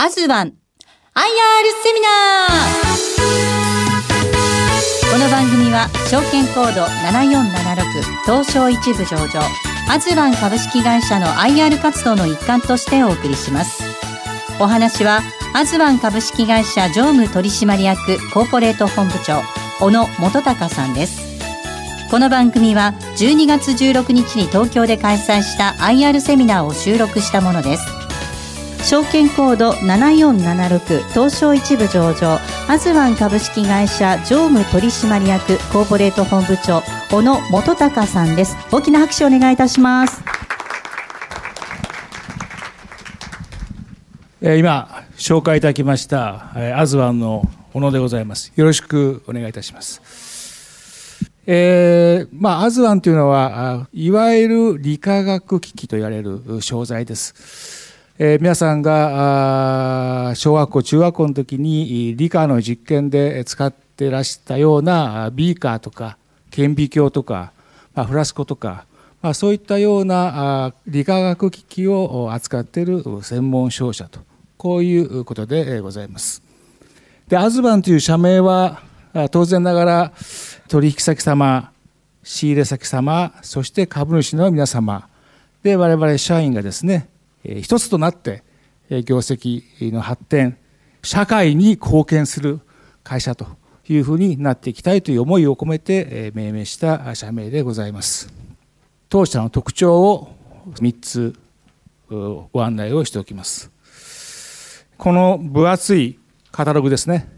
アズワン IR セミナー。この番組は証券コード7476東証一部上場アズワン株式会社の IR 活動の一環としてお送りします。お話はアズワン株式会社常務取締役コーポレート本部長小野元隆さんです。この番組は12月16日に東京で開催した IR セミナーを収録したものです。証券コード7476東証一部上場。アズワン株式会社常務取締役コーポレート本部長小野元隆さんです。大きな拍手をお願いいたします。今紹介いただきましたアズワンの小野でございます。よろしくお願いいたします。えー、まあ、アズワンというのは、いわゆる理化学機器と言われる商材です。えー、皆さんが小学校、中学校の時に理科の実験で使ってらしたようなビーカーとか顕微鏡とか、まあ、フラスコとか、まあ、そういったような理化学機器を扱っている専門商社とこういうことでございます。でアズバンという社名は当然ながら取引先様仕入れ先様そして株主の皆様で我々社員がですね一つとなって業績の発展社会に貢献する会社というふうになっていきたいという思いを込めて命名した社名でございます。当社の特徴を3つご案内をしておきます。この分厚いカタログですね。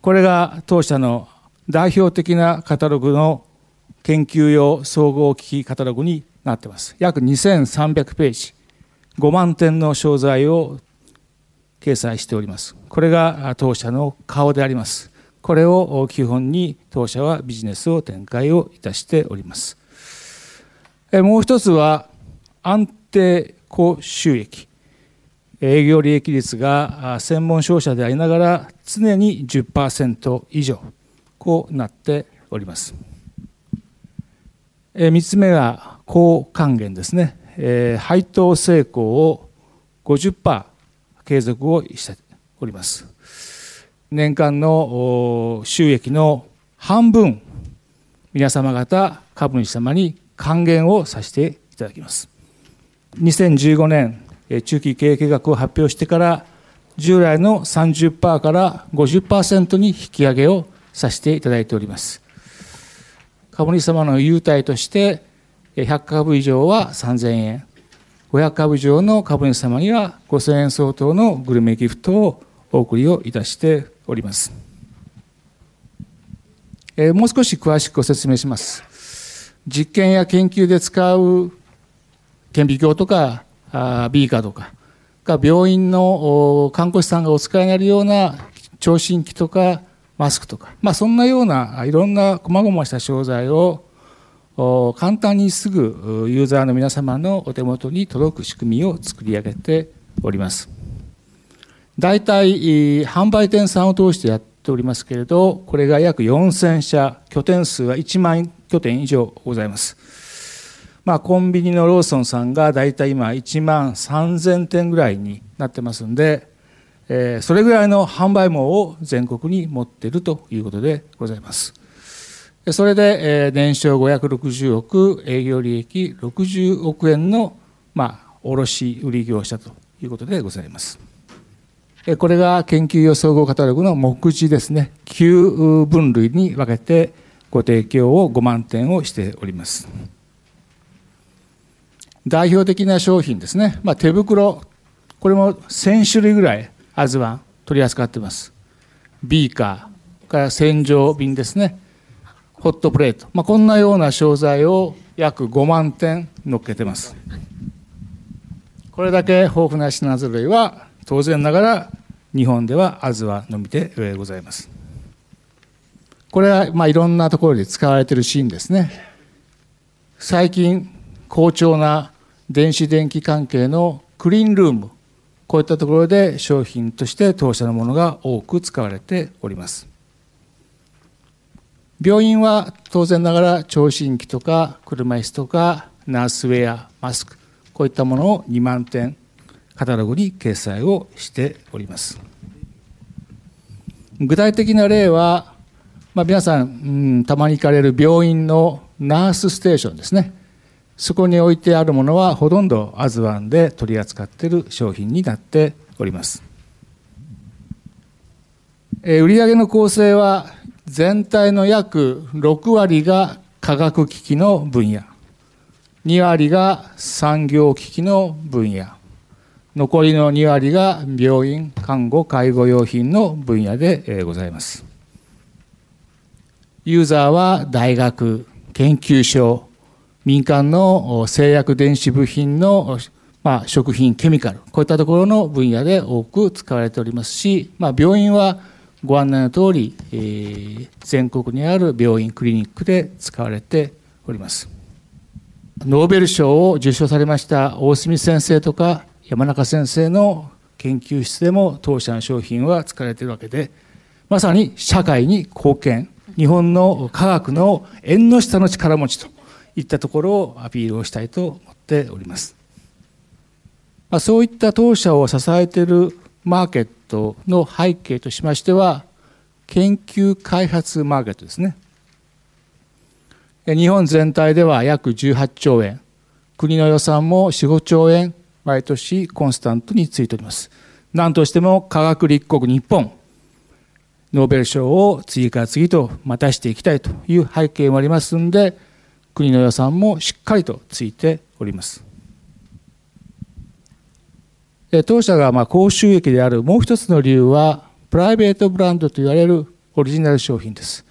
これが当社の代表的なカタログの研究用総合機器カタログになってます。約2300ページ、5万点の商材を掲載しております。これが当社の顔であります。これを基本に当社はビジネスを展開をいたしております。もう一つは安定高収益。営業利益率が専門商社でありながら常に10%以上こうなっております3つ目は高還元ですね配当成功を50%継続をしております。年間の収益の半分皆様方株主様に還元をさせていただきます。2015年中期経営計画を発表してから従来の30%から50%に引き上げをさせていただいております。株主様の優待として100株以上は3000円。500株以上の株主様には5000円相当のグルメギフトをお送りをいたしております。もう少し詳しくご説明します。実験や研究で使う顕微鏡とかあビーカーとかが病院の看護師さんがお使いになるような聴診器とかマスクとか、まあ、そんなようないろんな細々した商材を簡単にすぐユーザーの皆様のお手元に届く仕組みを作り上げております。大体販売店さんを通してやっておりますけれどこれが約4000社拠点数は1万拠点以上ございます。まあ、コンビニのローソンさんが大体今1万3000店ぐらいになってますんで、え、それぐらいの販売網を全国に持っているということでございます。それで、えー、年商560億、営業利益60億円の、まあ、卸売業者ということでございます。これが研究用総合カタログの目次ですね。9分類に分けてご提供を5万点をしております。代表的な商品ですね、まあ、手袋、これも1000種類ぐらい、アズワン取り扱ってます。ビーカーから洗浄瓶ですね、ホットプレート、まあ、こんなような商材を約5万点乗っけてます。これだけ豊富な品揃えは、当然ながら日本ではアズワのみでございます。これはまあいろんなところで使われているシーンですね。最近、好調な電子電気関係のクリーンルームこういったところで商品として当社のものが多く使われております病院は当然ながら聴診器とか車椅子とかナースウェアマスクこういったものを2万点カタログに掲載をしております。具体的な例は、まあ、皆さん、うん、たまに行かれる病院のナースステーションですね。そこに置いてあるものはほとんどアズワンで取り扱っている商品になっております。売上の構成は全体の約6割が科学機器の分野。2割が産業機器の分野。残りの2割が病院看護介護用品の分野でございます。ユーザーは大学研究所民間の製薬電子部品の、まあ、食品ケミカル。こういったところの分野で多く使われておりますし、まあ、病院はご案内の通り、えー、全国にある病院クリニックで使われておりますノーベル賞を受賞されました大隅先生とか山中先生の研究室でも当社の商品は使われているわけでまさに社会に貢献日本の科学の縁の下の力持ちといったところをアピールをしたいと思っております。そういった当社を支えているマーケットの背景としましては研究開発マーケットですね。日本全体では約18兆円国の予算も4、5兆円毎年コンスタントについております。何としても科学立国日本ノーベル賞を次から次と待たしていきたいという背景もありますので国の予算もしっかりとついております。当社がまあ高収益であるもう一つの理由はプライベートブランドといわれるオリジナル商品です。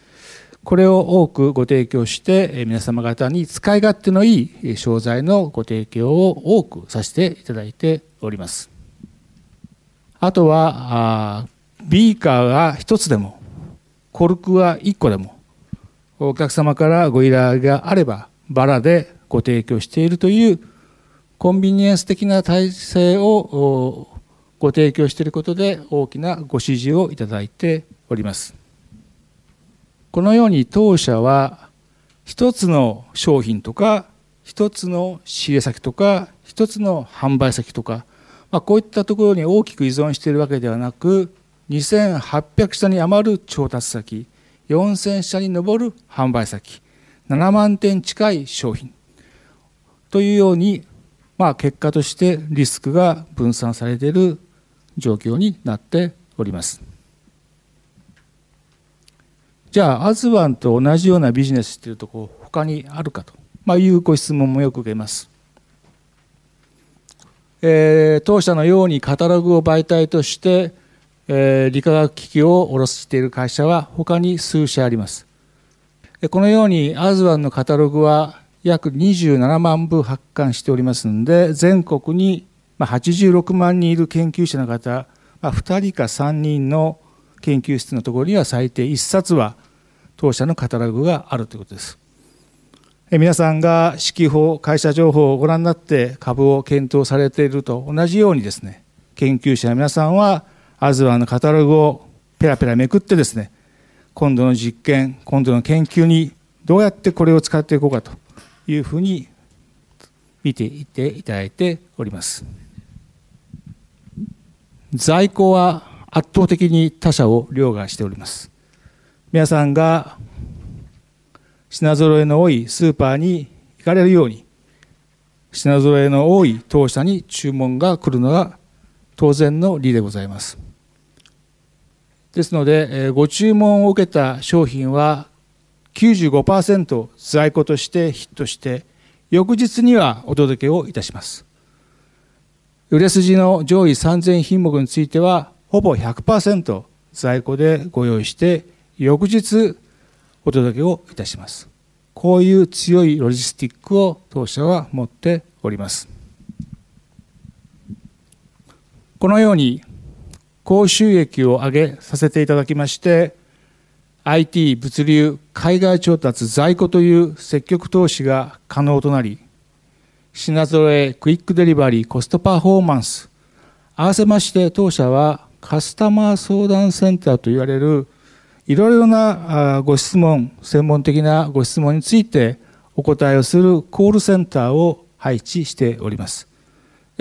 これを多くご提供して皆様方に使い勝手のいい商材のご提供を多くさせていただいております。あとはビーカーが一つでもコルクは一個でもお客様からご依頼があればバラでご提供しているというコンビニエンス的な体制をご提供していることで大きなご支持をいただいております。このように当社は一つの商品とか一つの仕入れ先とか一つの販売先とか、まあ、こういったところに大きく依存しているわけではなく2800社に余る調達先4000社に上る販売先7万点近い商品というように、まあ、結果としてリスクが分散されている状況になっております。じゃあアズワンと同じようなビジネスっていうとこ他にあるかと、まあ、いうご質問もよく受けます。えー、当社のようにカタログを媒体としてえー、理化学機器を卸している会社は他に数社あります。このようにアズワンのカタログは約27万部発刊しておりますので、全国に86万人いる研究者の方、ま、2人か3人の研究室のところには最低1冊は当社のカタログがあるということです。皆さんが指揮法、会社情報をご覧になって株を検討されていると同じようにですね、研究者の皆さんはアズワンのカタログをペラペラめくってですね、今度の実験、今度の研究にどうやってこれを使っていこうかというふうに見ていていただいております。在庫は圧倒的に他社を凌駕しております。皆さんが品揃えの多いスーパーに行かれるように、品揃えの多い当社に注文が来るのが当然の理でございます。ですので、ご注文を受けた商品は95%在庫としてヒットして、翌日にはお届けをいたします。売れ筋の上位3000品目については、ほぼ100%在庫でご用意して、翌日お届けをいたします。こういう強いロジスティックを当社は持っております。このように高収益を上げさせていただきまして、IT、物流、海外調達、在庫という積極投資が可能となり、品揃え、クイックデリバリー、コストパフォーマンス、合わせまして当社はカスタマー相談センターと言われるいろいろなご質問、専門的なご質問についてお答えをするコールセンターを配置しております。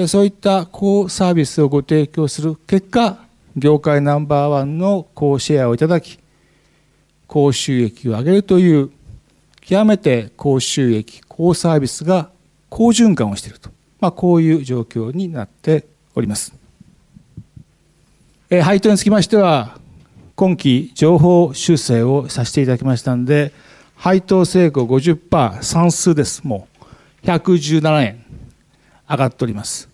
そういった高サービスをご提供する結果、業界ナンバーワンの高シェアをいただき、高収益を上げるという、極めて高収益、高サービスが好循環をしていると、まあ、こういう状況になっております。え配当につきましては、今期情報修正をさせていただきましたので、配当成功50%算数です。もう117円上がっております。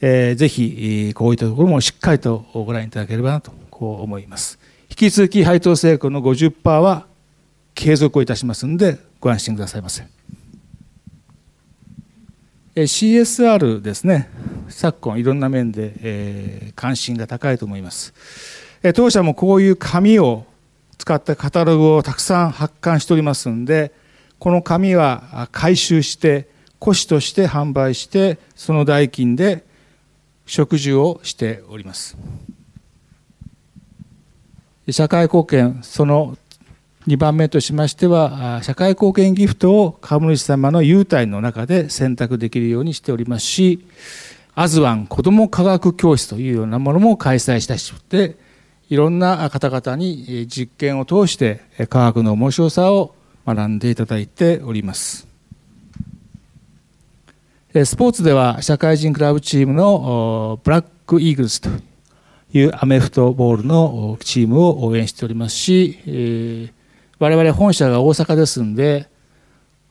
えー、ぜひ、こういったところもしっかりとご覧いただければなと、こう思います。引き続き配当成功の50%は継続をいたしますので、ご安心くださいませ。CSR ですね、昨今いろんな面で、え、関心が高いと思います。当社もこういう紙を使ったカタログをたくさん発刊しておりますので、この紙は回収して、古紙として販売して、その代金で食事をしております。社会貢献、その2番目としましては、社会貢献ギフトを株主様の優待の中で選択できるようにしておりますし、アズワン子ども科学教室というようなものも開催したして、いろんな方々に実験を通して科学の面白さを学んでいただいております。スポーツでは社会人クラブチームのブラックイーグルスというアメフトボールのチームを応援しておりますし、我々本社が大阪ですんで、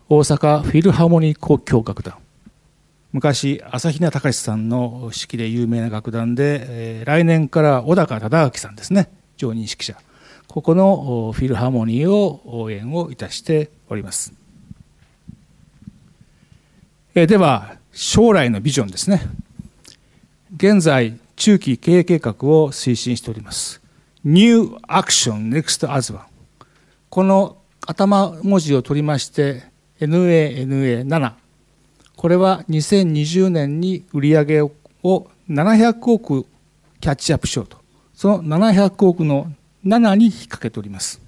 大阪フィルハーモニー交響楽団。昔、朝比奈隆さんの指揮で有名な楽団で、えー、来年から小高忠明さんですね、常任指揮者。ここのフィルハーモニーを応援をいたしております。えー、では、将来のビジョンですね。現在、中期経営計画を推進しております。New Action Next As One。この頭文字を取りまして、NANA7。これは2020年に売上を700億キャッチアップしようと。その700億の7に引っ掛けております。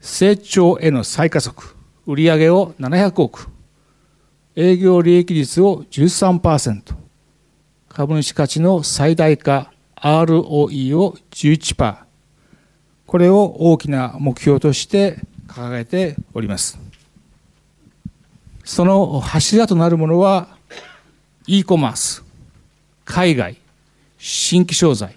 成長への再加速。売上を700億。営業利益率を13%。株主価値の最大化 ROE を11%。これを大きな目標として掲げております。その柱となるものは、e コマース、海外、新規商材。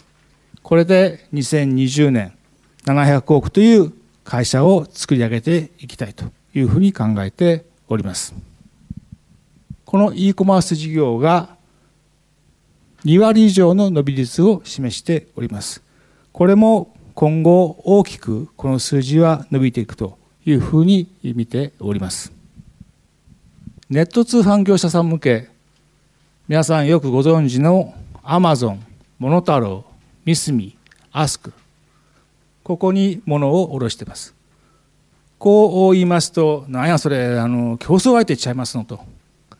これで2020年700億という会社を作り上げていきたいというふうに考えております。この e コマース事業が2割以上の伸び率を示しております。これも今後大きくこの数字は伸びていくというふうに見ております。ネット通販業者さん向け、皆さんよくご存知のアマゾン、モノタロウ、ミスミ、アスク、ここに物を卸しています。こう言いますと、なんやそれ、あの、競争相手ちゃいますのと。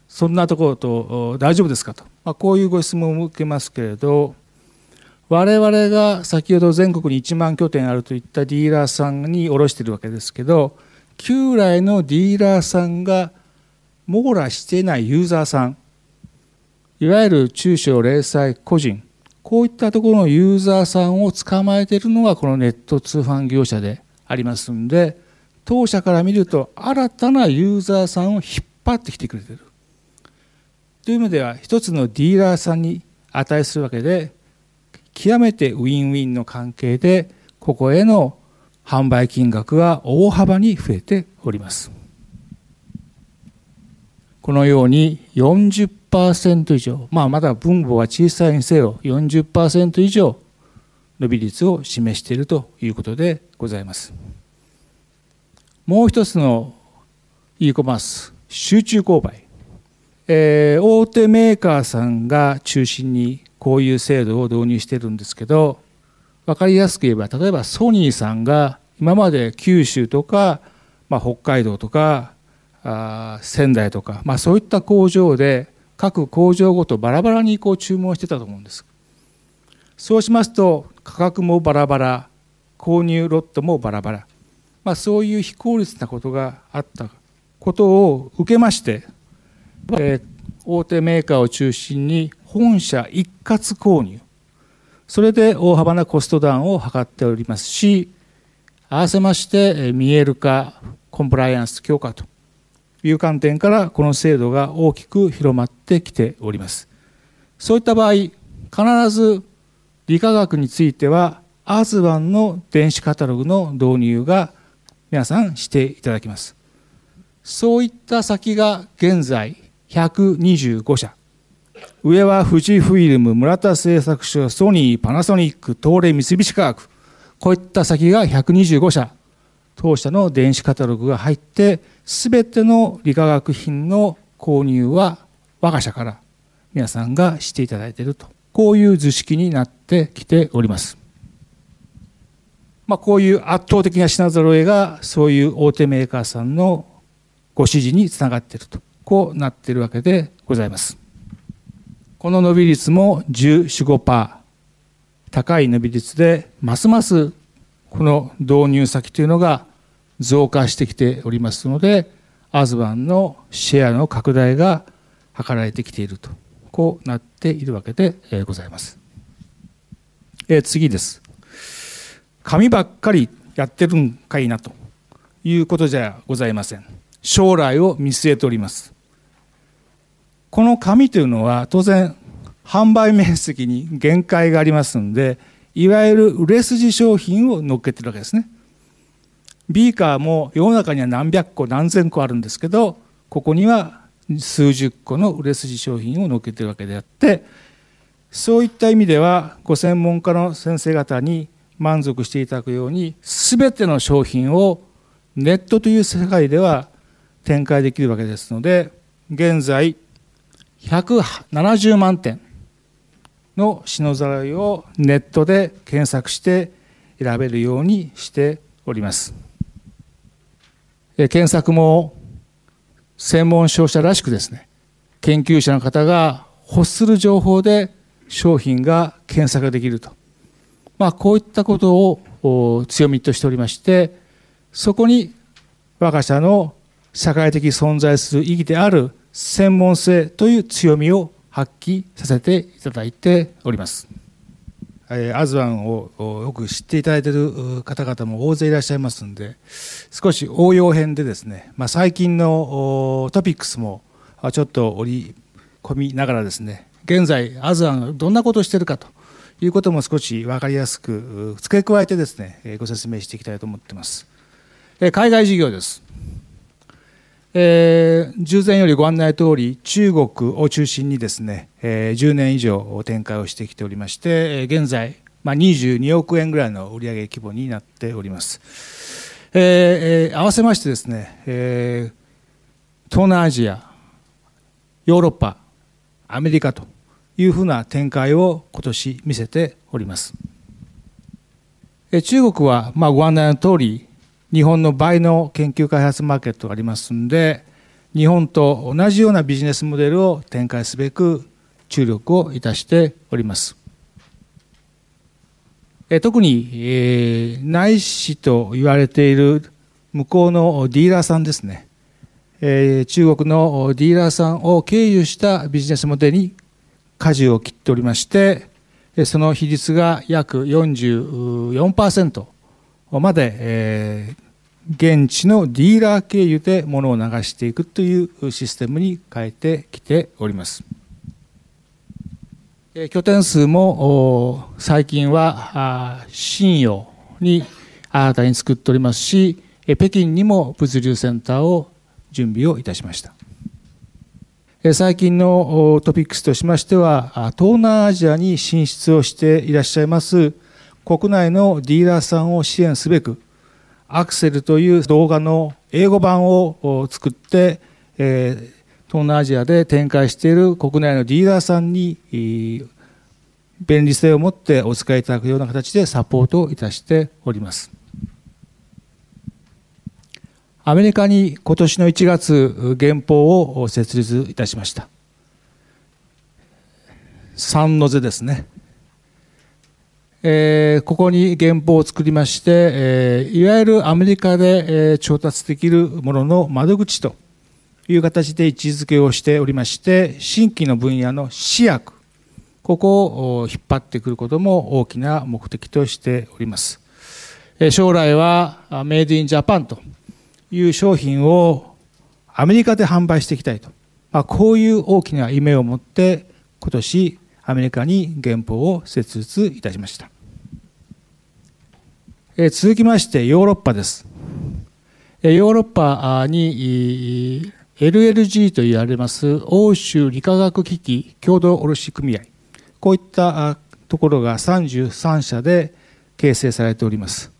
そんなところと大丈夫ですかと。まあ、こういうご質問を受けますけれど、我々が先ほど全国に1万拠点あるといったディーラーさんに卸しているわけですけど、旧来のディーラーさんが網羅していないユーザーさん、いわゆる中小零細個人、こういったところのユーザーさんを捕まえているのがこのネット通販業者でありますんで、当社から見ると新たなユーザーさんを引っ張ってきてくれている。という意味では一つのディーラーさんに値するわけで、極めてウィンウィンの関係で、ここへの販売金額は大幅に増えております。このように40%以上、まあ、まだ分母は小さいにせよ40%以上伸び率を示しているということでございます。もう一つの e コマース、集中購買。えー、大手メーカーさんが中心にこういう制度を導入してるんですけど、分かりやすく言えば、例えばソニーさんが今まで九州とか、まあ、北海道とかあ仙台とか、まあ、そういった工場で各工場ごとバラバラにこう注文してたと思うんです。そうしますと価格もバラバラ購入ロットもバラバラ、まあ、そういう非効率なことがあったことを受けまして、え、大手メーカーを中心に本社一括購入。それで大幅なコストダウンを図っておりますし合わせまして見える化コンプライアンス強化という観点からこの制度が大きく広まってきております。そういった場合必ず理化学についてはアーズワンの電子カタログの導入が皆さんしていただきます。そういった先が現在125社。上は富士フイルム村田製作所ソニーパナソニック東レ三菱化学。こういった先が125社。当社の電子カタログが入って全ての理化学品の購入は我が社から皆さんがしていただいていると。こういう図式になってきております。まあ、こういう圧倒的な品揃えがそういう大手メーカーさんのご指示につながっていると。こうなっているわけでございます。この伸び率も14、5%高い伸び率でますますこの導入先というのが増加してきておりますのでアズワンのシェアの拡大が図られてきているとこうなっているわけでございます。え次です。紙ばっかりやってるんかいなということじゃございません。将来を見据えております。この紙というのは当然販売面積に限界がありますんでいわゆる売れ筋商品を乗っけてるわけですね。ビーカーも世の中には何百個何千個あるんですけどここには数十個の売れ筋商品を乗っけてるわけであってそういった意味ではご専門家の先生方に満足していただくように全ての商品をネットという世界では展開できるわけですので現在170万点の品揃えをネットで検索して選べるようにしております。検索も専門商社らしくですね、研究者の方が欲する情報で商品が検索できると。まあ、こういったことを強みとしておりまして、そこに我が社の社会的存在する意義である専門性という強みを発揮させていただいております。アズワンをよく知っていただいている方々も大勢いらっしゃいますので少し応用編でですね、まあ、最近のトピックスもちょっと織り込みながらですね現在アズワンがどんなことをしているかということも少し分かりやすく付け加えてですねご説明していきたいと思っています海外事業ですえー、従前よりご案内通り中国を中心にですね、えー、10年以上展開をしてきておりまして、え、現在、まあ、22億円ぐらいの売上規模になっております、えー、合わせましてですね、えー、東南アジアヨーロッパアメリカというふうな展開を今年見せております。中国はまあご案内の通り日本の倍の研究開発マーケットがありますんで日本と同じようなビジネスモデルを展開すべく注力をいたしております。特に、えー、内視と言われている向こうのディーラーさんですね、えー、中国のディーラーさんを経由したビジネスモデルに舵を切っておりましてその比率が約44%まで、えー、現地のディーラー経由で物を流していくというシステムに変えてきております。拠点数も最近は信用に新たに作っておりますし北京にも物流センターを準備をいたしました最近のトピックスとしましては東南アジアに進出をしていらっしゃいます国内のディーラーさんを支援すべく、アクセルという動画の英語版を作って、えー、東南アジアで展開している国内のディーラーさんに、便利性を持ってお使いいただくような形でサポートをいたしております。アメリカに今年の1月、原法を設立いたしました。三の瀬ですね。えー、ここに原稿を作りまして、えー、いわゆるアメリカで、えー、調達できるものの窓口という形で位置づけをしておりまして、新規の分野の試薬、ここを引っ張ってくることも大きな目的としております。将来はメイドインジャパンという商品をアメリカで販売していきたいと。まあ、こういう大きな夢を持って今年アメリカに原稿を設立いたしました。え続きましてヨーロッパです。ヨーロッパに LLG と言われます欧州理化学機器共同卸組合こういったところが33社で形成されております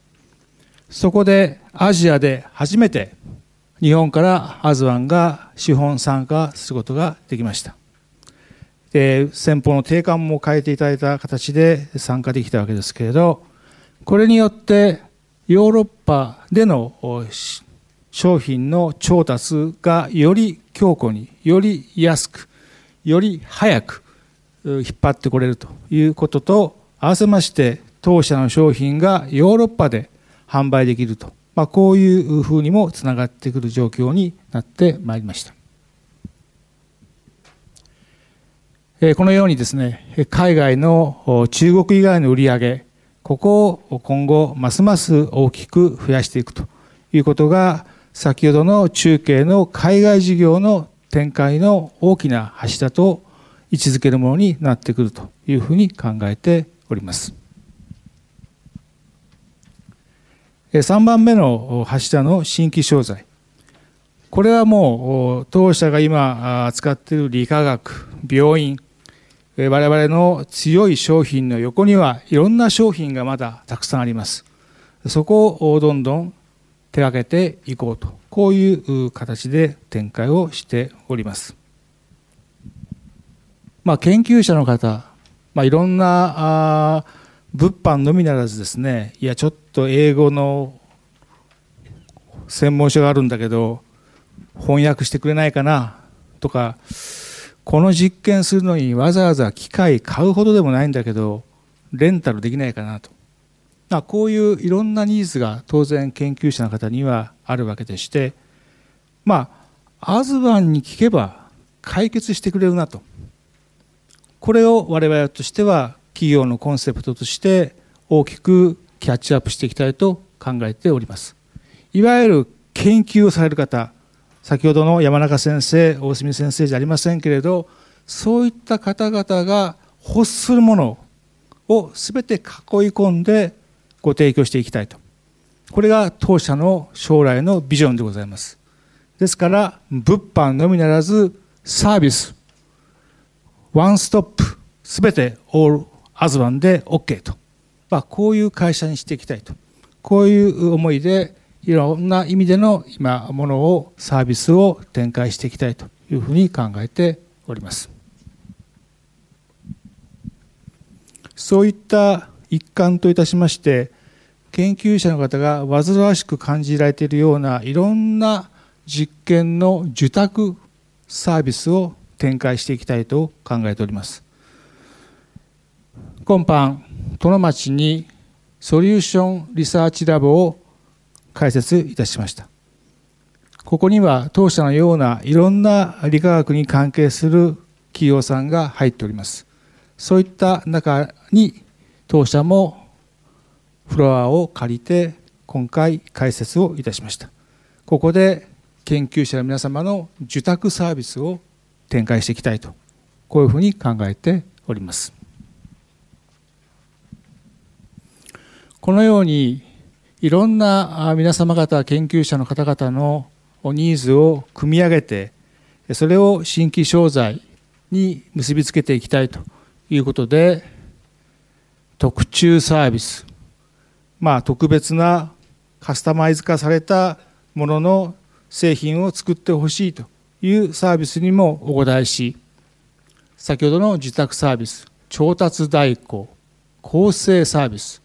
そこでアジアで初めて日本からアズワンが資本参加することができましたで先方の定款も変えていただいた形で参加できたわけですけれどこれによってヨーロッパでの商品の調達がより強固により安くより早く引っ張ってこれるということと合わせまして当社の商品がヨーロッパで販売できると、まあ、こういうふうにもつながってくる状況になってまいりました。このようにですね海外の中国以外の売り上げここを今後ますます大きく増やしていくということが先ほどの中継の海外事業の展開の大きな柱と位置づけるものになってくるというふうに考えております。3番目の柱の新規商材。これはもう当社が今扱っている理化学、病院、我々の強い商品の横にはいろんな商品がまだたくさんあります。そこをどんどん手がけていこうと、こういう形で展開をしております。まあ、研究者の方、まあ、いろんなあ物販のみならずですね、いや、ちょっと英語の専門書があるんだけど、翻訳してくれないかなとか、この実験するのにわざわざ機械買うほどでもないんだけどレンタルできないかなと、まあ、こういういろんなニーズが当然研究者の方にはあるわけでしてまあアズワンに聞けば解決してくれるなと。これを我々としては企業のコンセプトとして大きくキャッチアップしていきたいと考えております。いわゆる研究をされる方先ほどの山中先生大隅先生じゃありませんけれどそういった方々が欲するものを全て囲い込んでご提供していきたいと。これが当社の将来のビジョンでございます。ですから物販のみならずサービスワンストップ全てオールアズワンで OK と、まあ、こういう会社にしていきたいと。こういう思いでいろんな意味での今ものをサービスを展開していきたいというふうに考えております。そういった一環といたしまして研究者の方が煩わしく感じられているようないろんな実験の受託サービスを展開していきたいと考えております。今般殿町にソリューションリサーチラボを解説いたしました。ここには当社のようないろんな理化学に関係する企業さんが入っております。そういった中に当社もフロアを借りて今回解説をいたしました。ここで研究者の皆様の受託サービスを展開していきたいとこういうふうに考えております。このようにいろんな皆様方研究者の方々のニーズを組み上げてそれを新規商材に結びつけていきたいということで特注サービスまあ特別なカスタマイズ化されたものの製品を作ってほしいというサービスにもお答えし先ほどの自宅サービス調達代行構成サービス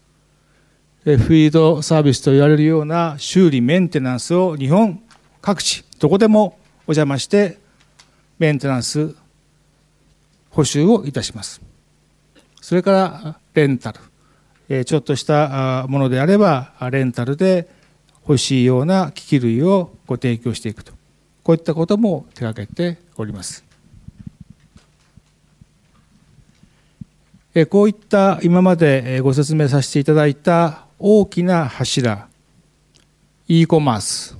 フィードサービスと言われるような修理メンテナンスを日本各地どこでもお邪魔してメンテナンス補修をいたします。それからレンタル。ちょっとしたものであればレンタルで欲しいような機器類をご提供していくと。こういったことも手掛けております。こういった今までご説明させていただいた大きな柱。e コマース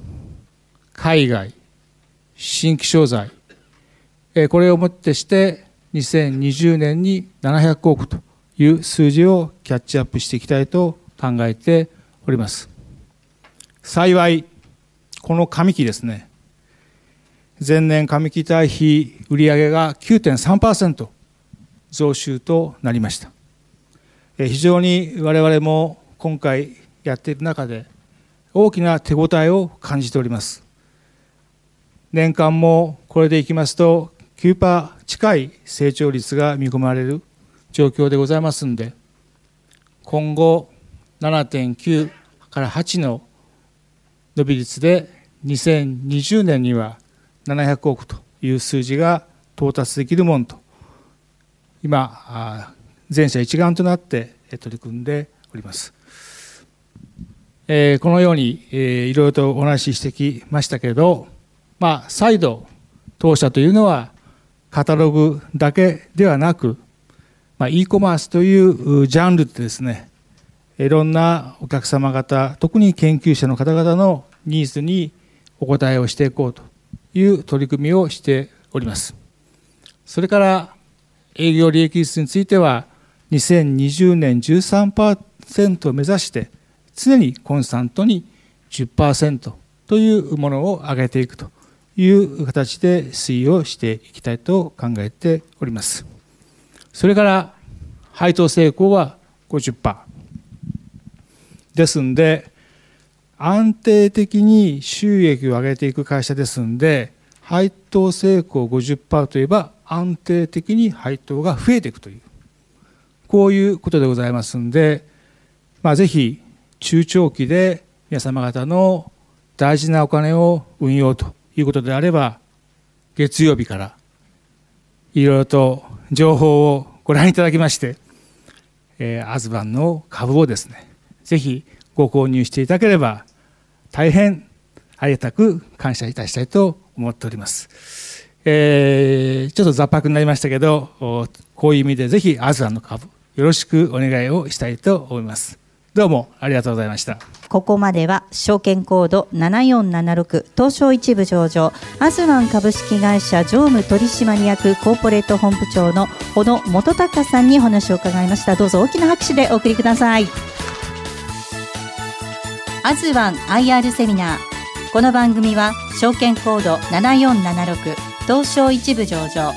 海外。新規商材。これをもってして2020年に700億という数字をキャッチアップしていきたいと考えております。幸いこの上期ですね。前年上期対比売上が9.3%増収となりました。非常に我々も今回やっている中で大きな手応えを感じております年間もこれでいきますと9%近い成長率が見込まれる状況でございますので今後7.9から8の伸び率で2020年には700億という数字が到達できるものと今全社一丸となって取り組んでおります。えこのように、えいろいろとお話ししてきましたけど、まあ、再度当社というのはカタログだけではなく、まあ、e コマースというジャンルでですねいろんなお客様方特に研究者の方々のニーズにお答えをしていこうという取り組みをしております。それから営業利益率については2020年13%を目指して常にコンスタントに10%というものを上げていくという形で推移をしていきたいと考えております。それから配当成功は50%ですんで安定的に収益を上げていく会社ですんで配当成功50%といえば安定的に配当が増えていくというこういうことでございますんで、まあ、ぜひ中長期で皆様方の大事なお金を運用ということであれば月曜日からいろいろと情報をご覧いただきまして、えー、アズバンの株をですねぜひご購入していただければ大変ありがたく感謝いたしたいと思っております。えー、ちょっと雑白になりましたけど、こういう意味でぜひアズアンの株、よろしくお願いをしたいと思います。どうもありがとうございました。ここまでは証券コード7476東証一部上場アズワン株式会社常務取締役コーポレート本部長の小野元隆さんにお話を伺いました。どうぞ大きな拍手でお送りください。アズワン IR セミナー。この番組は証券コード7476東証一部上場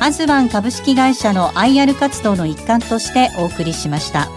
アズワン株式会社の IR 活動の一環としてお送りしました。